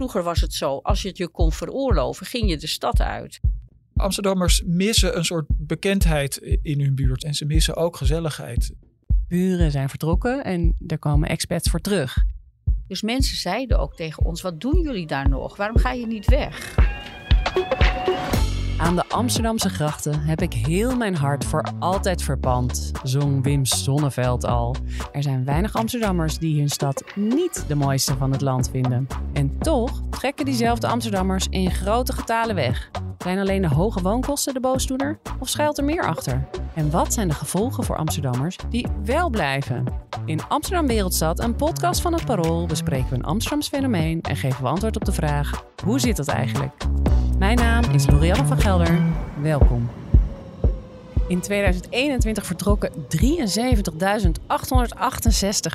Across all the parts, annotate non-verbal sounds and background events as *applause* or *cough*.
Vroeger was het zo, als je het je kon veroorloven, ging je de stad uit. Amsterdammers missen een soort bekendheid in hun buurt en ze missen ook gezelligheid. Buren zijn vertrokken en er komen expats voor terug. Dus mensen zeiden ook tegen ons: wat doen jullie daar nog? Waarom ga je niet weg? Aan de Amsterdamse grachten heb ik heel mijn hart voor altijd verpand, zong Wim Sonneveld al. Er zijn weinig Amsterdammers die hun stad niet de mooiste van het land vinden. En toch trekken diezelfde Amsterdammers in grote getalen weg. Zijn alleen de hoge woonkosten de boosdoener of schuilt er meer achter? En wat zijn de gevolgen voor Amsterdammers die wel blijven? In Amsterdam Wereldstad, een podcast van het Parool, bespreken we een Amsterdams fenomeen en geven we antwoord op de vraag: hoe zit dat eigenlijk? Mijn naam is Lorianne van Gelder. Welkom. In 2021 vertrokken 73.868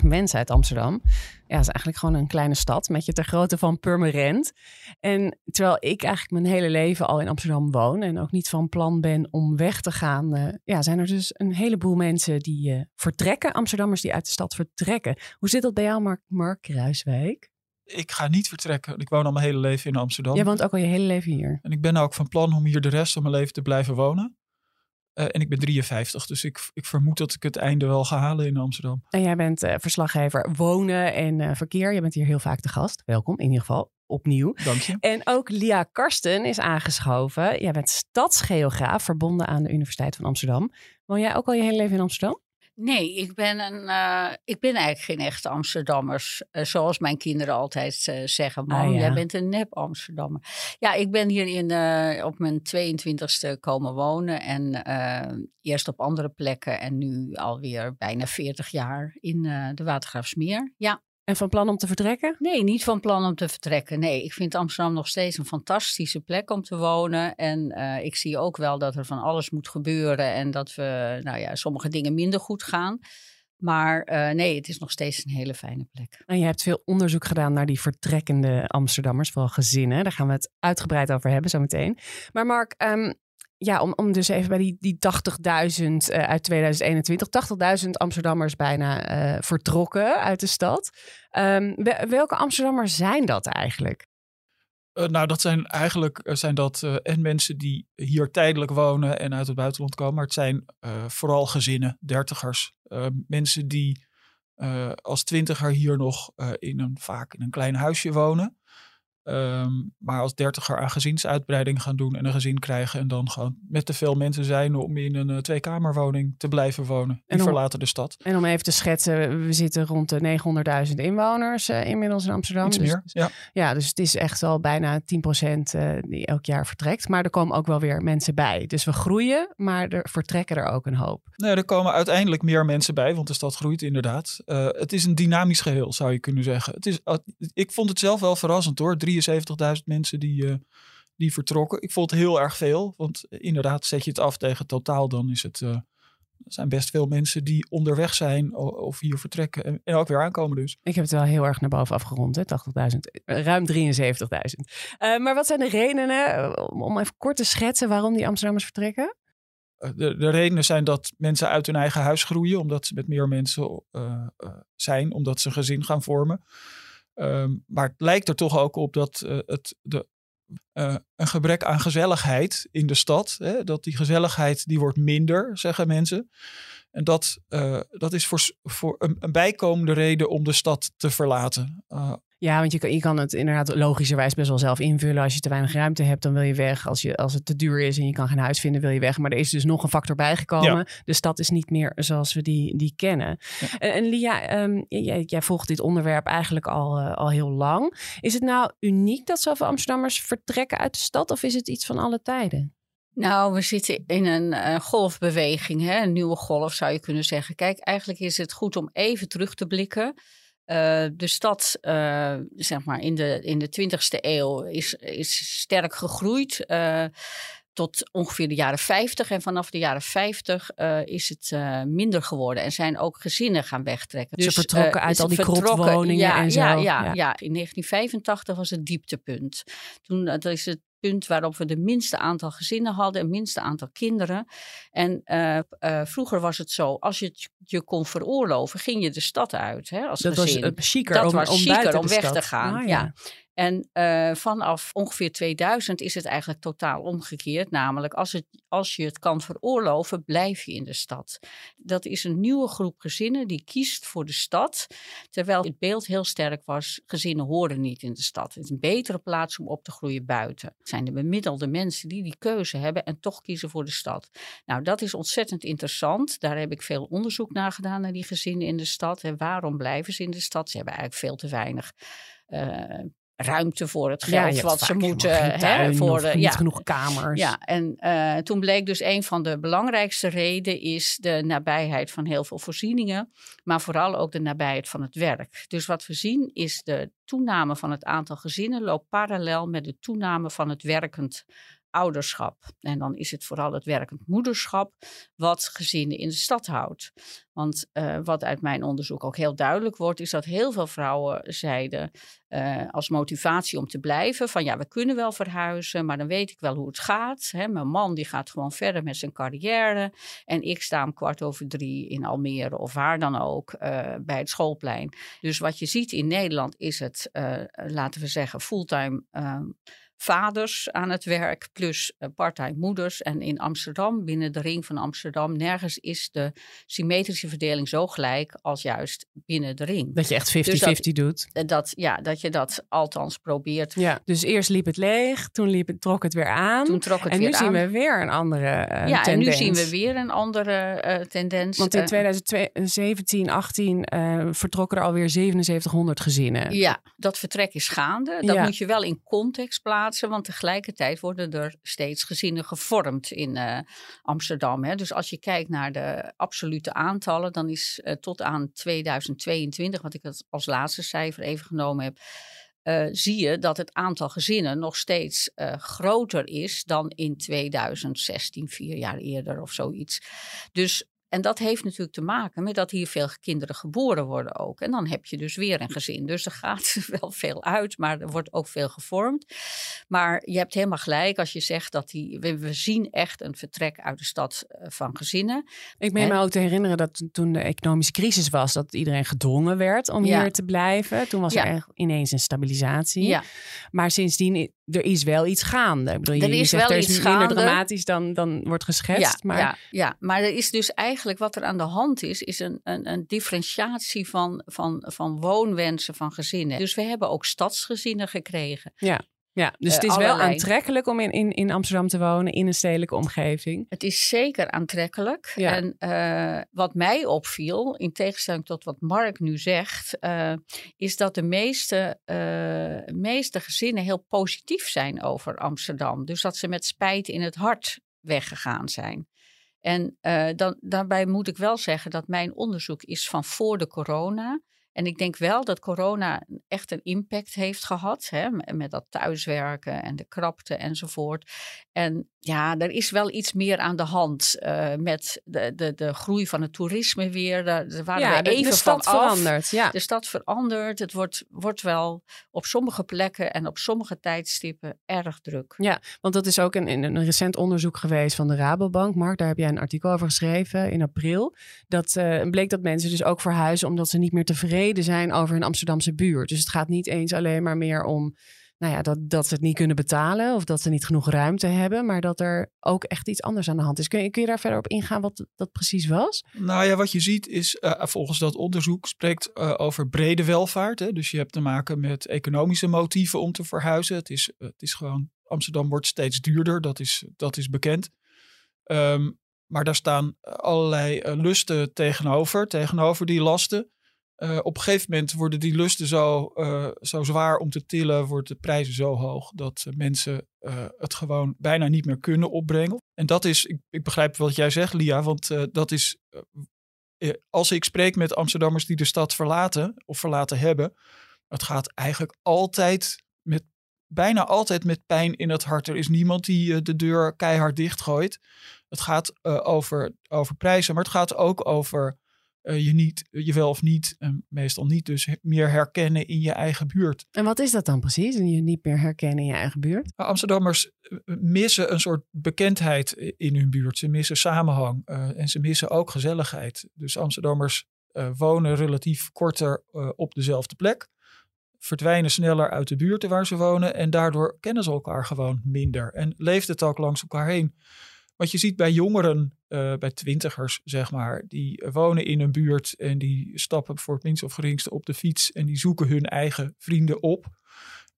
mensen uit Amsterdam. Ja, dat is eigenlijk gewoon een kleine stad met je ter grootte van Purmerend. En terwijl ik eigenlijk mijn hele leven al in Amsterdam woon en ook niet van plan ben om weg te gaan, uh, ja, zijn er dus een heleboel mensen die uh, vertrekken, Amsterdammers die uit de stad vertrekken. Hoe zit dat bij jou, Mark, Mark Kruiswijk? Ik ga niet vertrekken. Ik woon al mijn hele leven in Amsterdam. Jij woont ook al je hele leven hier. En ik ben ook van plan om hier de rest van mijn leven te blijven wonen. Uh, en ik ben 53, dus ik, ik vermoed dat ik het einde wel ga halen in Amsterdam. En jij bent uh, verslaggever wonen en uh, verkeer. Je bent hier heel vaak te gast. Welkom in ieder geval, opnieuw. Dank je. En ook Lia Karsten is aangeschoven. Jij bent stadsgeograaf, verbonden aan de Universiteit van Amsterdam. Woon jij ook al je hele leven in Amsterdam? Nee, ik ben, een, uh, ik ben eigenlijk geen echte Amsterdammers. Uh, zoals mijn kinderen altijd uh, zeggen. Mam, ah, ja. jij bent een nep Amsterdammer. Ja, ik ben hier in, op mijn 22e komen wonen. En eerst op andere plekken. En nu alweer bijna 40 jaar in de Watergraafsmeer. Ja. En van plan om te vertrekken? Nee, niet van plan om te vertrekken. Nee, ik vind Amsterdam nog steeds een fantastische plek om te wonen. En uh, ik zie ook wel dat er van alles moet gebeuren en dat we, nou ja, sommige dingen minder goed gaan. Maar uh, nee, het is nog steeds een hele fijne plek. En je hebt veel onderzoek gedaan naar die vertrekkende Amsterdammers, vooral gezinnen. Daar gaan we het uitgebreid over hebben zo meteen. Maar Mark, um, ja, om, om dus even bij die, die 80.000 uh, uit 2021, 80.000 Amsterdammers bijna uh, vertrokken uit de stad. Um, welke Amsterdammers zijn dat eigenlijk? Uh, nou, dat zijn eigenlijk zijn dat en mensen die hier tijdelijk wonen en uit het buitenland komen. Maar het zijn vooral gezinnen, dertigers. mensen die als twintiger hier nog in een, vaak in een klein huisje wonen. Um, maar als dertiger aan gezinsuitbreiding gaan doen en een gezin krijgen en dan gewoon met te veel mensen zijn om in een uh, tweekamerwoning te blijven wonen. Om, verlaten de stad. En om even te schetsen, we zitten rond de 900.000 inwoners uh, inmiddels in Amsterdam. Iets dus, meer, ja. Ja, dus het is echt al bijna 10% uh, die elk jaar vertrekt. Maar er komen ook wel weer mensen bij. Dus we groeien, maar er vertrekken er ook een hoop. Nee, er komen uiteindelijk meer mensen bij, want de stad groeit inderdaad. Het is een dynamisch geheel, zou je kunnen zeggen. Het is, ik vond het zelf wel verrassend hoor. 73.000 mensen die, uh, die vertrokken. Ik vond het heel erg veel. Want inderdaad, zet je het af tegen totaal, dan is het. Uh, er zijn best veel mensen die onderweg zijn of hier vertrekken en, ook weer aankomen dus. Ik heb het wel heel erg naar boven afgerond, 80.000, ruim 73.000. Uh, maar wat zijn de redenen, om, even kort te schetsen, waarom die Amsterdammers vertrekken? De, de, redenen zijn dat mensen uit hun eigen huis groeien, omdat ze met meer mensen uh, zijn, omdat ze een gezin gaan vormen. Um, maar het lijkt er toch ook op dat uh, het de, uh, een gebrek aan gezelligheid in de stad, hè, dat die gezelligheid die wordt minder, zeggen mensen. En dat, uh, dat is voor, voor een, een, bijkomende reden om de stad te verlaten. Ja, want je kan, je kan het inderdaad logischerwijs best wel zelf invullen. Als je te weinig ruimte hebt, dan wil je weg. Als, je, als het te duur is en je kan geen huis vinden, wil je weg. Maar er is dus nog een factor bijgekomen. Ja. De stad is niet meer zoals we die, die kennen. Ja. En, en, Lia, um, jij, jij, volgt dit onderwerp eigenlijk al, uh, al heel lang. Is het nou uniek dat zoveel Amsterdammers vertrekken uit de stad? Of is het iets van alle tijden? Nou, we zitten in een uh, golfbeweging, hè? een nieuwe golf zou je kunnen zeggen. Kijk, eigenlijk is het goed om even terug te blikken. Uh, de stad, uh, zeg maar, in de, in de 20e eeuw is, is sterk gegroeid. Uh, tot ongeveer de jaren 50. En vanaf de jaren 50 is het minder geworden. En zijn ook gezinnen gaan wegtrekken. Dus, Ze vertrokken uit al die krotwoningen ja, en zo. Ja, ja, ja, ja. in 1985 was het dieptepunt. Toen dat is het punt waarop we de minste aantal gezinnen hadden, het minste aantal kinderen. En uh, uh, vroeger was het zo, als je het je kon veroorloven, ging je de stad uit. Hè, als dat gezin. was chiquer dat om, was om, weg stad. te gaan. Ah, ja. En uh, vanaf ongeveer 2000 is het eigenlijk totaal omgekeerd. Namelijk, als, het, als je het kan veroorloven, blijf je in de stad. Dat is een nieuwe groep gezinnen die kiest voor de stad. Terwijl het beeld heel sterk was, gezinnen horen niet in de stad. Het is een betere plaats om op te groeien buiten. Het zijn de bemiddelde mensen die die keuze hebben en toch kiezen voor de stad. Nou, dat is ontzettend interessant. Daar heb ik veel onderzoek naar gedaan, naar die gezinnen in de stad. En waarom blijven ze in de stad? Ze hebben eigenlijk veel te weinig uh, ruimte voor het geld wat ze moeten. Hè, voor de, niet ja, genoeg kamers. Ja, en uh, toen bleek dus een van de belangrijkste redenen is de nabijheid van heel veel voorzieningen, maar vooral ook de nabijheid van het werk. Dus wat we zien is de toename van het aantal gezinnen loopt parallel met de toename van het werkend ouderschap. En dan is het vooral het werkend moederschap wat gezinnen in de stad houdt. Want uh, wat uit mijn onderzoek ook heel duidelijk wordt, is dat heel veel vrouwen zeiden uh, als motivatie om te blijven: van ja, we kunnen wel verhuizen, maar dan weet ik wel hoe het gaat. Hè, mijn man die gaat gewoon verder met zijn carrière. En ik sta om kwart over drie in Almere of waar dan ook uh, bij het schoolplein. Dus wat je ziet in Nederland is het, laten we zeggen, fulltime ehm, vaders aan het werk plus uh, parttime moeders. En in Amsterdam, binnen de ring van Amsterdam, nergens is de symmetrische verdeling zo gelijk als juist binnen de ring. Dat je echt 50-50 dus doet. Eh, dat, ja, dat je dat althans probeert. Ja, dus eerst liep het leeg, toen liep het, trok het weer aan. Toen trok het en weer nu zien we weer een andere uh, ja, tendens. en nu zien we weer een andere uh, tendens. Want in 2017, 18 vertrokken er alweer 7700 gezinnen. Ja, dat vertrek is gaande. Dat ja. moet je wel in context plaatsen want tegelijkertijd worden er steeds gezinnen gevormd in uh, Amsterdam. Hè. Dus als je kijkt naar de absolute aantallen, dan is uh, tot aan 2022, wat ik als laatste cijfer even genomen heb, uh, zie je dat het aantal gezinnen nog steeds groter is dan in 2016, vier jaar eerder of zoiets. Dus en dat heeft natuurlijk te maken met dat hier veel kinderen geboren worden ook. En dan heb je dus weer een gezin. Dus er gaat *laughs* wel veel uit, maar er wordt ook veel gevormd. Maar je hebt helemaal gelijk als je zegt dat die, we, zien echt een vertrek uit de stad eh, van gezinnen. Ik meen me ook te herinneren dat toen de economische crisis was, dat iedereen gedwongen werd om hier te blijven. Toen was ja. er ineens een stabilisatie. Ja. Maar sindsdien er is wel iets gaande. Ik bedoel, er je, is zegt, wel er iets is gaande. minder dramatisch dan, dan wordt geschetst. Ja, maar... Ja, ja, maar er is dus eigenlijk wat er aan de hand is, is een, een, een differentiatie van, van, van woonwensen van gezinnen. Dus we hebben ook stadsgezinnen gekregen. Ja. Ja, dus het is wel aantrekkelijk om in, in, in Amsterdam te wonen, in een stedelijke omgeving. Het is zeker aantrekkelijk. Ja. En uh, wat mij opviel, in tegenstelling tot wat Mark nu zegt, uh, is dat de meeste, meeste gezinnen heel positief zijn over Amsterdam. Dus dat ze met spijt in het hart weggegaan zijn. En dan, daarbij moet ik wel zeggen dat mijn onderzoek is van voor de corona. En ik denk wel dat corona echt een impact heeft gehad. Hè, met dat thuiswerken en de krapte enzovoort. En ja, er is wel iets meer aan de hand uh, met de, de, de groei van het toerisme weer. Er waren ja, we even de, de stad van verandert. Ja. De stad verandert. Het wordt, wordt wel op sommige plekken en op sommige tijdstippen erg druk. Ja, want dat is ook een, een recent onderzoek geweest van de Rabobank. Mark, daar heb jij een artikel over geschreven in april. Dat uh, bleek dat mensen dus ook verhuizen omdat ze niet meer tevreden zijn over een Amsterdamse buurt. Dus het gaat niet eens alleen maar meer om nou ja, dat, dat ze het niet kunnen betalen of dat ze niet genoeg ruimte hebben, maar dat er ook echt iets anders aan de hand is. Kun je, kun je daar verder op ingaan wat dat precies was? Nou ja, wat je ziet is, uh, volgens dat onderzoek spreekt uh, over brede welvaart. Hè? Dus je hebt te maken met economische motieven om te verhuizen. Het is, het is gewoon, Amsterdam wordt steeds duurder, dat is, dat is bekend. Um, maar daar staan allerlei lusten tegenover, tegenover die lasten. Uh, op een gegeven moment worden die lusten zo, uh, zo zwaar om te tillen, wordt de prijzen zo hoog dat uh, mensen het gewoon bijna niet meer kunnen opbrengen. En dat is, ik, ik begrijp wat jij zegt, Lia, want dat is, als ik spreek met Amsterdammers die de stad verlaten of verlaten hebben, het gaat eigenlijk altijd met, bijna altijd met pijn in het hart. Er is niemand die de deur keihard dichtgooit. Het gaat over, over prijzen, maar het gaat ook over je, niet, je wel of niet, en meestal niet dus, meer herkennen in je eigen buurt. En wat is dat dan precies, je niet meer herkennen in je eigen buurt? Nou, Amsterdammers missen een soort bekendheid in hun buurt. Ze missen samenhang uh, en ze missen ook gezelligheid. Dus Amsterdammers uh, wonen relatief korter op dezelfde plek. verdwijnen sneller uit de buurten waar ze wonen. En daardoor kennen ze elkaar gewoon minder. En leeft het ook langs elkaar heen. Wat je ziet bij jongeren, uh, bij twintigers zeg maar, die wonen in een buurt en die stappen voor het minst of geringste op de fiets en die zoeken hun eigen vrienden op.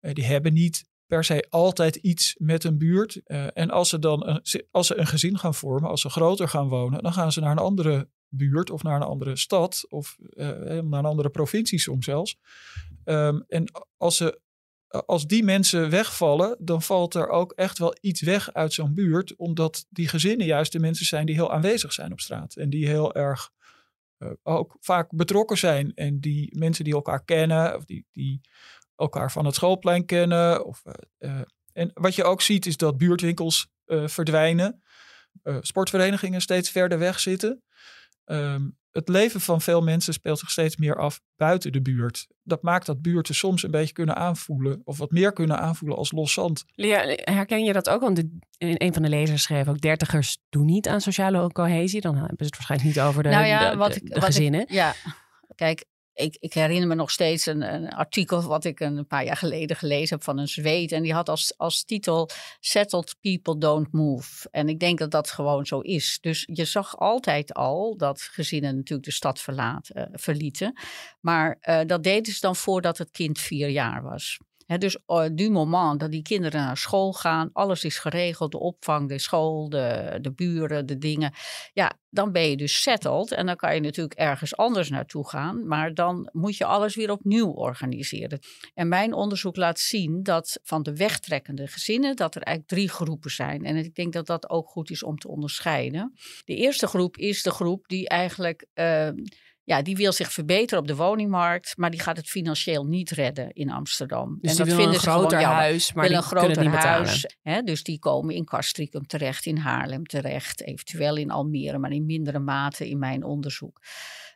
Uh, die hebben niet per se altijd iets met een buurt. Uh, en als ze dan een, als ze een gezin gaan vormen, als ze groter gaan wonen, dan gaan ze naar een andere buurt of naar een andere stad of naar een andere provincie soms zelfs. Um, en als ze als die mensen wegvallen, dan valt er ook echt wel iets weg uit zo'n buurt. Omdat die gezinnen juist de mensen zijn die heel aanwezig zijn op straat. En die heel erg uh, ook vaak betrokken zijn. En die mensen die elkaar kennen, of die, die elkaar van het schoolplein kennen. Of, uh, en wat je ook ziet is dat buurtwinkels verdwijnen. sportverenigingen steeds verder weg zitten. Um, het leven van veel mensen speelt zich steeds meer af buiten de buurt. Dat maakt dat buurten soms een beetje kunnen aanvoelen, of wat meer kunnen aanvoelen als los zand. Lea, herken je dat ook? Want de, een van de lezers schreef ook: dertigers doen niet aan sociale cohesie. Dan hebben ze het waarschijnlijk niet over de, nou ja, de, wat ik, de gezinnen. Ik, ja, kijk, ik, ik, herinner me nog steeds een, een, artikel wat ik een paar jaar geleden gelezen heb van een Zweed. En die had als, als titel Settled People Don't Move. En ik denk dat dat gewoon zo is. Dus je zag altijd al dat gezinnen natuurlijk de stad verlaat, uh, verlieten. Maar uh, dat deden ze dan voordat het kind vier jaar was dus uh, du moment dat die kinderen naar school gaan, alles is geregeld, de opvang, de school, de, de buren, de dingen. Ja, dan ben je dus settled en dan kan je natuurlijk ergens anders naartoe gaan, maar dan moet je alles weer opnieuw organiseren. En mijn onderzoek laat zien dat van de wegtrekkende gezinnen, dat er eigenlijk drie groepen zijn. En ik denk dat dat ook goed is om te onderscheiden. De eerste groep is de groep die eigenlijk. Uh, ja, die wil zich verbeteren op de woningmarkt, maar die gaat het financieel niet redden in Amsterdam. Dus en dat vinden een ze groter gewoon, huis, maar die een groter niet huis. Hè, dus die komen in Castricum terecht, in Haarlem terecht, eventueel in Almere, maar in mindere mate in mijn onderzoek.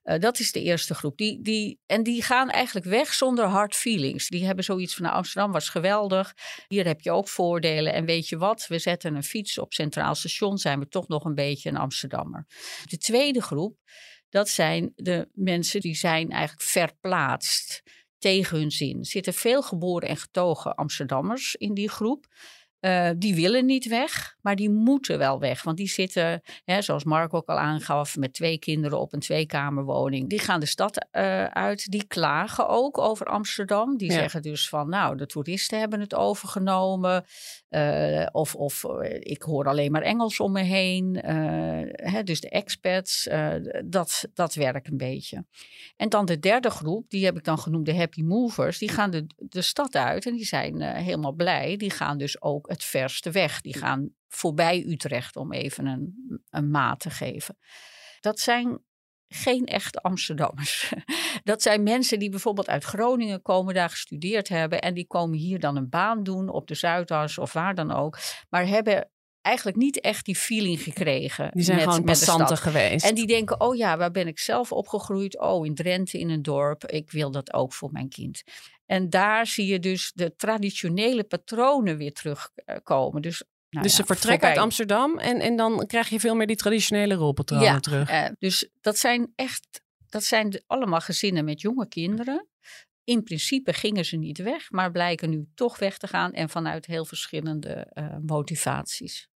Uh, dat is de eerste groep. Die, die, en die gaan eigenlijk weg zonder hard feelings. Die hebben zoiets van nou, Amsterdam was geweldig. Hier heb je ook voordelen. En weet je wat? We zetten een fiets op Centraal Station. Zijn we toch nog een beetje een Amsterdammer. De tweede groep dat zijn de mensen die zijn eigenlijk verplaatst tegen hun zin. Er zitten veel geboren en getogen Amsterdammers in die groep. Uh, die willen niet weg, maar die moeten wel weg. Want die zitten, hè, zoals Mark ook al aangaf, met twee kinderen op een tweekamerwoning. Die gaan de stad uh, uit. Die klagen ook over Amsterdam. Die ja. zeggen dus van, nou, de toeristen hebben het overgenomen. Uh, of, of ik hoor alleen maar Engels om me heen. Hè, dus de expats, dat, dat werkt een beetje. En dan de derde groep, die heb ik dan genoemd de happy movers. Die gaan de, de stad uit en die zijn helemaal blij. Die gaan dus ook het verste weg. Die gaan voorbij Utrecht, om even een, een maat te geven. Dat zijn geen echte Amsterdammers. *laughs* Dat zijn mensen die bijvoorbeeld uit Groningen komen, daar gestudeerd hebben en die komen hier dan een baan doen op de Zuidas of waar dan ook, maar hebben eigenlijk niet echt die feeling gekregen. Die zijn met, gewoon passanten geweest. En die denken, oh ja, waar ben ik zelf opgegroeid? Oh, in Drenthe in een dorp. Ik wil dat ook voor mijn kind. En daar zie je dus de traditionele patronen weer terugkomen. Dus nou dus ja, ze vertrekken uit Amsterdam en, en dan krijg je veel meer die traditionele rolpatronen ja, terug. Uh, dus dat zijn echt, dat zijn allemaal gezinnen met jonge kinderen. In principe gingen ze niet weg, maar blijken nu toch weg te gaan en vanuit heel verschillende uh, motivaties.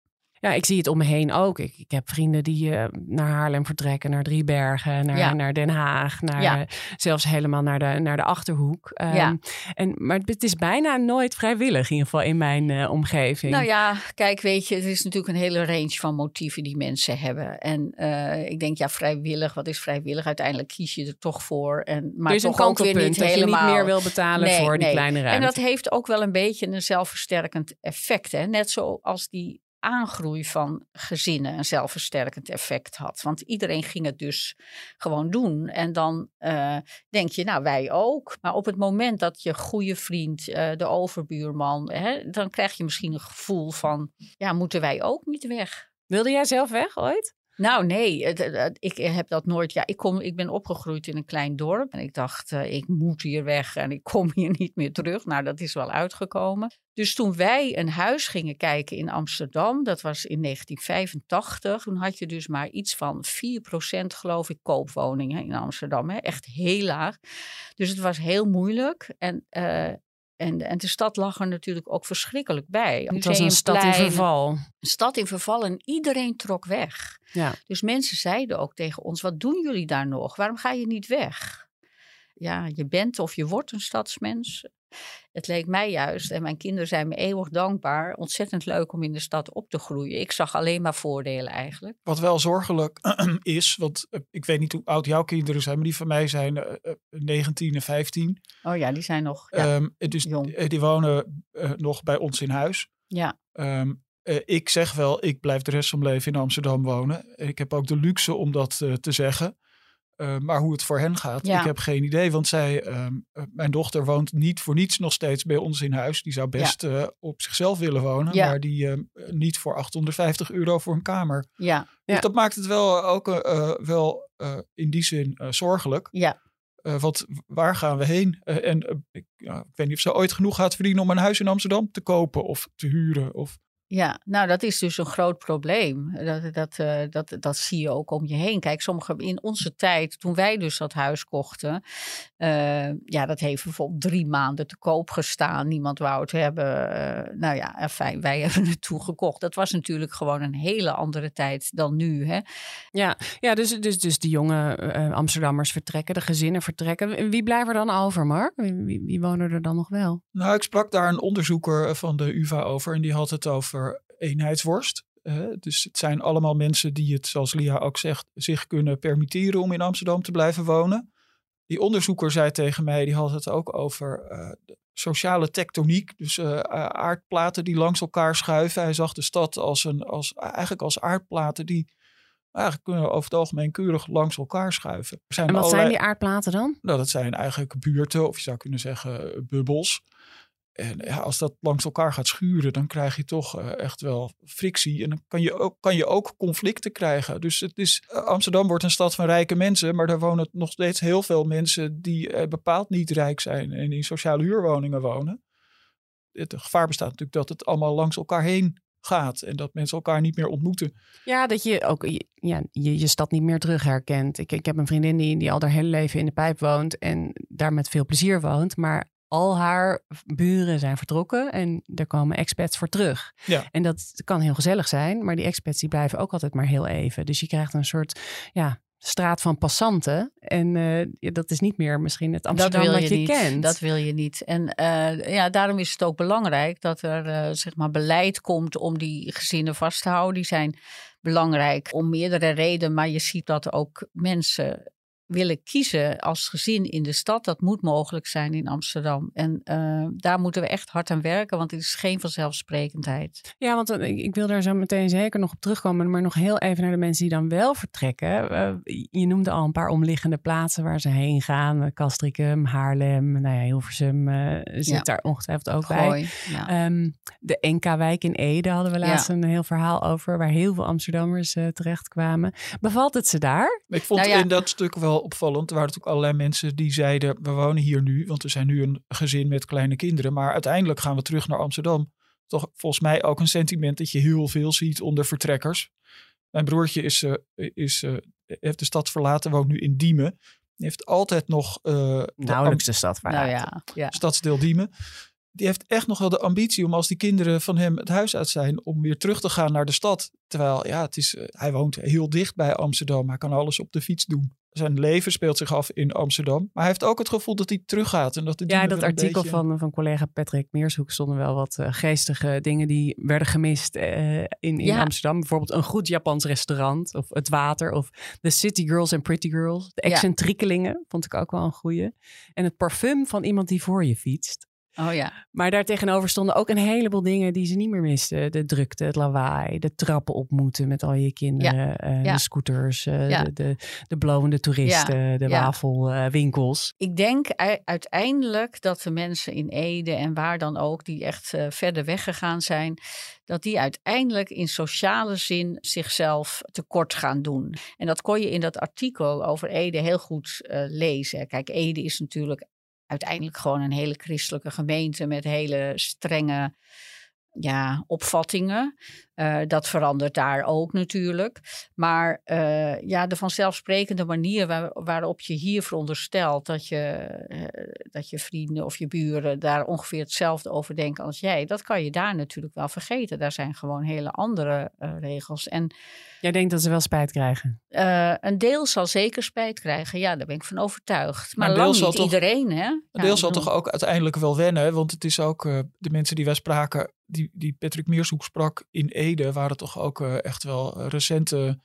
Ja, ik zie het om me heen ook. Ik, ik heb vrienden die uh, naar Haarlem vertrekken, naar Driebergen, naar, ja. naar Den Haag, naar, ja. zelfs helemaal naar de, naar de Achterhoek. Um, ja. en, maar het is bijna nooit vrijwillig, in ieder geval in mijn uh, omgeving. Nou ja, kijk, weet je, het is natuurlijk een hele range van motieven die mensen hebben. En uh, ik denk, ja, vrijwillig, wat is vrijwillig? Uiteindelijk kies je er toch voor. En, maar dus toch ook weer niet dat helemaal... je niet meer wil betalen nee, voor nee. die kleine ruimte. En dat heeft ook wel een beetje een zelfversterkend effect. Hè? Net zoals die aangroei van gezinnen een zelfversterkend effect had. Want iedereen ging het dus gewoon doen. En dan uh, denk je, nou wij ook. Maar op het moment dat je goede vriend, uh, de overbuurman, hè, dan krijg je misschien een gevoel van, ja, moeten wij ook niet weg? Wilde jij zelf weg ooit? Nou, nee, ik heb dat nooit. Ja, ik, kom, ik ben opgegroeid in een klein dorp. En ik dacht, eh, ik moet hier weg en ik kom hier *laughs* niet meer terug. Nou, dat is wel uitgekomen. Dus toen wij een huis gingen kijken in Amsterdam, dat was in 1985. Toen had je dus maar iets van 4% geloof ik koopwoningen in Amsterdam. Hè? Echt heel laag. Dus het was heel moeilijk. En, eh, en, en de stad lag er natuurlijk ook verschrikkelijk bij. Het was een stad in verval. Een stad in verval en iedereen trok weg. Ja. Dus mensen zeiden ook tegen ons: wat doen jullie daar nog? Waarom ga je niet weg? Ja, je bent of je wordt een stadsmens. Het leek mij juist, en mijn kinderen zijn me eeuwig dankbaar, ontzettend leuk om in de stad op te groeien. Ik zag alleen maar voordelen eigenlijk. Wat wel zorgelijk *clears throat* is, want eh, ik weet niet hoe oud jouw kinderen zijn, maar die van mij zijn eh, eh, 19 en 15. Oh ja, die zijn nog. Ja, Ehm, dus jong. eh, die wonen eh, nog bij ons in huis. ja, Ehm, eh, ik zeg wel, ik blijf de rest van mijn leven in Amsterdam wonen. Ik heb ook de luxe om dat eh, te zeggen. Eh, maar hoe het voor hen gaat, Ja. ik heb geen idee. Want zij, ehm, eh, mijn dochter woont niet voor niets nog steeds bij ons in huis. Die zou best eh, op zichzelf willen wonen. Ja. Maar die ehm, niet voor 850 euro voor een kamer. ja, Ja. Dus dat maakt het wel ook wel in die zin zorgelijk. ja. Want waar gaan we heen? En ik, ja, ik weet niet of ze ooit genoeg gaat verdienen om een huis in Amsterdam te kopen of te huren. Of, Ja, nou dat is dus een groot probleem. Dat, dat, eh, dat, dat zie je ook om je heen. Kijk, sommige in onze tijd, toen wij dus dat huis kochten, eh, ja, dat heeft bijvoorbeeld drie maanden te koop gestaan. Niemand wou het hebben. Eh, nou ja, fijn, wij *laughs* hebben het toegekocht. Dat was natuurlijk gewoon een hele andere tijd dan nu. Hè? Ja, ja dus, dus, dus de jonge eh, Amsterdammers vertrekken, de gezinnen vertrekken. Wie blijven er dan over, Mark? Wie, wie, wie wonen er dan nog wel? Nou, ik sprak daar een onderzoeker van de UvA over en die had het over eenheidsworst. Dus het zijn allemaal mensen die het, zoals Lia ook zegt, zich kunnen permitteren om in Amsterdam te blijven wonen. Die onderzoeker zei tegen mij, die had het ook over eh, sociale tectoniek. Dus eh, aardplaten die langs elkaar schuiven. Hij zag de stad als een, als, eigenlijk als aardplaten die eigenlijk kunnen over het algemeen keurig langs elkaar schuiven. Er zijn En wat zijn die aardplaten dan? nou, dat zijn eigenlijk buurten, of je zou kunnen zeggen eh, bubbels. En als dat langs elkaar gaat schuren, dan krijg je toch eh, echt wel frictie. En dan kan je, ook, kan je ook conflicten krijgen. Dus het is, eh, Amsterdam wordt een stad van rijke mensen, maar daar wonen nog steeds heel veel mensen die eh, bepaald niet rijk zijn en in sociale huurwoningen wonen. Het gevaar bestaat natuurlijk dat het allemaal langs elkaar heen gaat en dat mensen elkaar niet meer ontmoeten. Ja, dat je ook ja, je, je stad niet meer terug herkent. Ik, ik heb een vriendin die, die al haar hele leven in de pijp woont en daar met veel plezier woont. Maar al haar buren zijn vertrokken en er komen expats voor terug. Ja. En dat kan heel gezellig zijn, maar die expats die blijven ook altijd maar heel even. Dus je krijgt een soort ja, straat van passanten. En eh, ja, dat is niet meer misschien het Amsterdam dat je, je, niet. kent. Dat wil je niet. En eh, ja, daarom is het ook belangrijk dat er eh, zeg maar beleid komt om die gezinnen vast te houden. Die zijn belangrijk om meerdere redenen, maar je ziet dat ook mensen willen kiezen als gezin in de stad. Dat moet mogelijk zijn in Amsterdam. En eh, daar moeten we echt hard aan werken, want het is geen vanzelfsprekendheid. Ja, want eh, ik, ik wil daar zo meteen zeker nog op terugkomen. Maar nog heel even naar de mensen die dan wel vertrekken. Eh, je noemde al een paar omliggende plaatsen waar ze heen gaan. Castricum, Haarlem, nou ja, Hilversum zit Ja. daar ongetwijfeld ook bij. Ja. Ehm, de NK-wijk in Ede hadden we laatst een heel verhaal over... waar heel veel Amsterdammers eh, terechtkwamen. Bevalt het ze daar? Ik vond Nou ja. in dat stuk wel opvallend. Er waren natuurlijk allerlei mensen die zeiden: We wonen hier nu, want we zijn nu een gezin met kleine kinderen. Maar uiteindelijk gaan we terug naar Amsterdam. Toch volgens mij ook een sentiment dat je heel veel ziet onder vertrekkers. Mijn broertje is, eh, is, eh, heeft de stad verlaten, woont nu in Diemen. Die heeft altijd nog eh, de Nauwelijks de stad waar. nou ja, ja. stadsdeel Diemen. Die heeft echt nog wel de ambitie om als die kinderen van hem het huis uit zijn, om weer terug te gaan naar de stad. Terwijl, ja, het is, eh, hij woont heel dicht bij Amsterdam. Hij kan alles op de fiets doen. Zijn leven speelt zich af in Amsterdam. Maar hij heeft ook het gevoel dat hij teruggaat. En dat de Ja, dat artikel beetje- van, van collega Patrick Meershoek stonden wel wat eh, geestige dingen die werden gemist eh, in, in Ja. Amsterdam. Bijvoorbeeld een goed Japans restaurant of het water of de City Girls and Pretty Girls. De Ja. excentriekelingen vond ik ook wel een goeie. En het parfum van iemand die voor je fietst. Oh ja. Maar daartegenover stonden ook een heleboel dingen die ze niet meer misten. De drukte, het lawaai, de trappen op moeten met al je kinderen, eh, Ja. de scooters, eh, Ja. de, de, de blowende toeristen, de wafelwinkels. Ik denk uiteindelijk dat de mensen in Ede en waar dan ook, die echt eh, verder weggegaan zijn, dat die uiteindelijk in sociale zin zichzelf tekort gaan doen. En dat kon je in dat artikel over Ede heel goed lezen. Kijk, Ede is natuurlijk uiteindelijk gewoon een hele christelijke gemeente met hele strenge ja, opvattingen. Eh, dat verandert daar ook natuurlijk. Maar eh, ja, de vanzelfsprekende manier waar- waarop je hier veronderstelt dat je, eh, dat je vrienden of je buren daar ongeveer hetzelfde over denken als jij, dat kan je daar natuurlijk wel vergeten. Daar zijn gewoon hele andere eh, regels. En Jij denkt dat ze wel spijt krijgen. eh, een deel zal zeker spijt krijgen. Ja, daar ben ik van overtuigd. Maar een deel lang zal niet toch- iedereen, hè? Een deel zal toch ook uiteindelijk wel wennen. Want het is ook eh, de mensen die wij spraken, die, die Patrick Meershoek sprak in Ede, waren toch ook eh, echt wel recente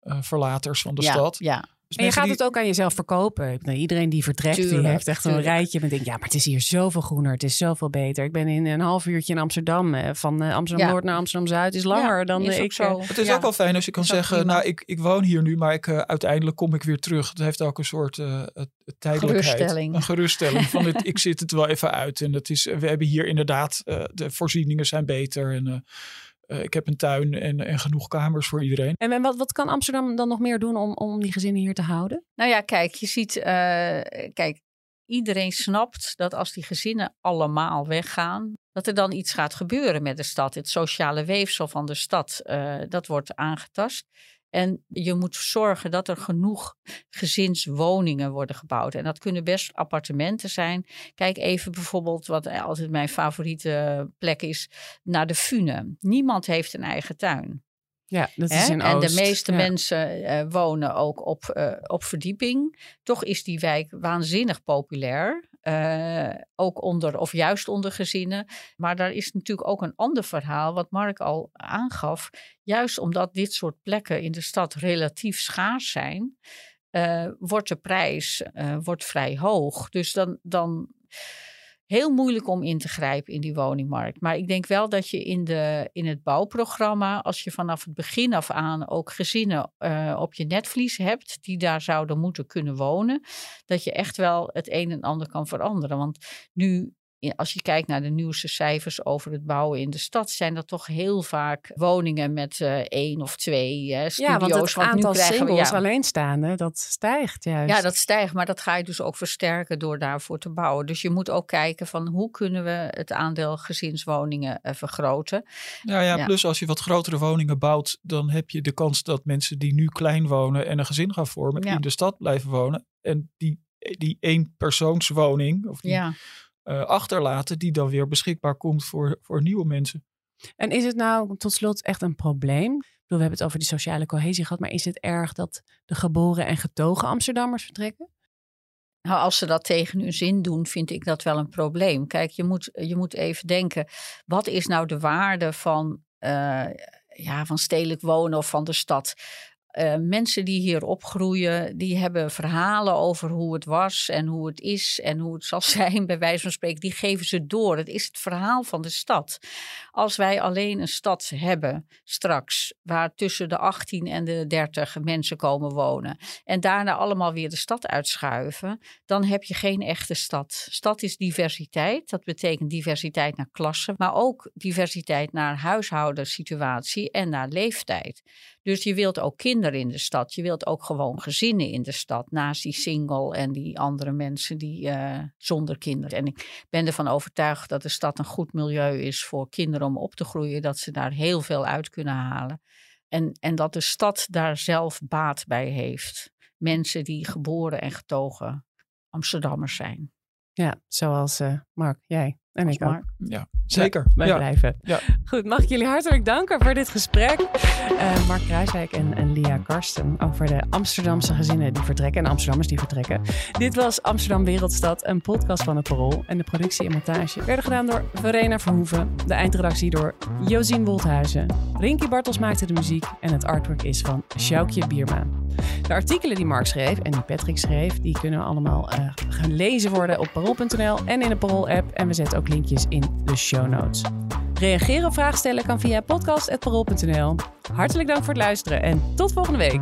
eh, verlaters van de ja, stad. Ja, Dus En je mensen gaat die- het ook aan jezelf verkopen. Ik bedoel, Iedereen die vertrekt, die heeft echt een rijtje. En denkt, ja, maar het is hier zoveel groener. Het is zoveel beter. Ik ben in een half uurtje in Amsterdam. eh, Van Amsterdam-Noord naar Amsterdam-Zuid is langer Ja, dan is ik. zo. Het is Ja. ook wel fijn als je kan zeggen, prima. nou, ik, ik woon hier nu, maar ik, uiteindelijk kom ik weer terug. Het heeft ook een soort eh, het tijdelijkheid. Geruststelling. Een geruststelling van, het, *laughs* ik zit het wel even uit. En het is, we hebben hier inderdaad, eh, de voorzieningen zijn beter. En eh, ik heb een tuin en, en genoeg kamers voor iedereen. En, en wat, wat kan Amsterdam dan nog meer doen om, om die gezinnen hier te houden? Nou ja, kijk, je ziet, eh, kijk, iedereen snapt dat als die gezinnen allemaal weggaan, dat er dan iets gaat gebeuren met de stad. Het sociale weefsel van de stad, eh, dat wordt aangetast. En je moet zorgen dat er genoeg gezinswoningen worden gebouwd. En dat kunnen best appartementen zijn. Kijk even bijvoorbeeld, wat altijd mijn favoriete plek is, naar de Fune. Niemand heeft een eigen tuin. Ja, dat is in en de meeste Ja. mensen eh, wonen ook op, eh, op verdieping. Toch is die wijk waanzinnig populair. Eh, ook onder, of juist onder gezinnen. Maar daar is natuurlijk ook een ander verhaal, wat Mark al aangaf. Juist omdat dit soort plekken in de stad relatief schaars zijn, eh, wordt de prijs eh, wordt vrij hoog. Dus dan, dan heel moeilijk om in te grijpen in die woningmarkt. Maar ik denk wel dat je in, de, in het bouwprogramma, als je vanaf het begin af aan ook gezinnen eh, op je netvlies hebt, die daar zouden moeten kunnen wonen, dat je echt wel het een en ander kan veranderen. Want nu. Als je kijkt naar de nieuwste cijfers over het bouwen in de stad, zijn dat toch heel vaak woningen met eh, één of twee eh, studio's. Ja, want het nu aantal krijgen we- singles ja, alleenstaande, dat stijgt juist. ja, dat stijgt, maar dat ga je dus ook versterken door daarvoor te bouwen. Dus je moet ook kijken van hoe kunnen we het aandeel gezinswoningen eh, vergroten. Ja, ja, Ja. plus als je wat grotere woningen bouwt, dan heb je de kans dat mensen die nu klein wonen en een gezin gaan vormen, Ja. in de stad blijven wonen. En die, die eenpersoonswoning, of die Eh, achterlaten, die dan weer beschikbaar komt voor, voor nieuwe mensen. En is het nou tot slot echt een probleem? Ik bedoel, we hebben het over die sociale cohesie gehad, maar is het erg dat de geboren en getogen Amsterdammers vertrekken? Nou, als ze dat tegen hun zin doen, vind ik dat wel een probleem. Kijk, je moet, je moet even denken, wat is nou de waarde van, eh, ja, van stedelijk wonen of van de stad? Eh, mensen die hier opgroeien, die hebben verhalen over hoe het was en hoe het is en hoe het zal *laughs* zijn, bij wijze van spreken. Die geven ze door. Het is het verhaal van de stad. Als wij alleen een stad hebben straks, waar tussen de 18 en de 30 mensen komen wonen, en daarna allemaal weer de stad uitschuiven, dan heb je geen echte stad. Stad is diversiteit. Dat betekent diversiteit naar klasse, maar ook diversiteit naar huishoudensituatie en naar leeftijd. Dus je wilt ook kinderen in de stad. Je wilt ook gewoon gezinnen in de stad. Naast die single en die andere mensen die eh, zonder kinderen. En ik ben ervan overtuigd dat de stad een goed milieu is voor kinderen om op te groeien. Dat ze daar heel veel uit kunnen halen. En, en dat de stad daar zelf baat bij heeft. Mensen die geboren en getogen Amsterdammers zijn. Ja, zoals eh, Mark, jij en ik ook. Mark. Ja, zeker. Wij ja. blijven. Ja. Goed, mag ik jullie hartelijk danken voor dit gesprek. Eh, Mark Kruiswijk en, en Lia Karsten over de Amsterdamse gezinnen die vertrekken en Amsterdammers die vertrekken. Dit was Amsterdam Wereldstad, een podcast van het Parool. En de productie en montage werden gedaan door Verena Verhoeven. De eindredactie door Josien Wolthuizen. Rinky Bartels maakte de muziek en het artwork is van Sjoukje Bierma. De artikelen die Mark schreef en die Patrick schreef, die kunnen allemaal uh, gelezen worden op parool.nl en in de Parool-app. En we zetten linkjes in de show notes. Reageren of vragen stellen kan via podcast.parool.nl. Hartelijk dank voor het luisteren en tot volgende week.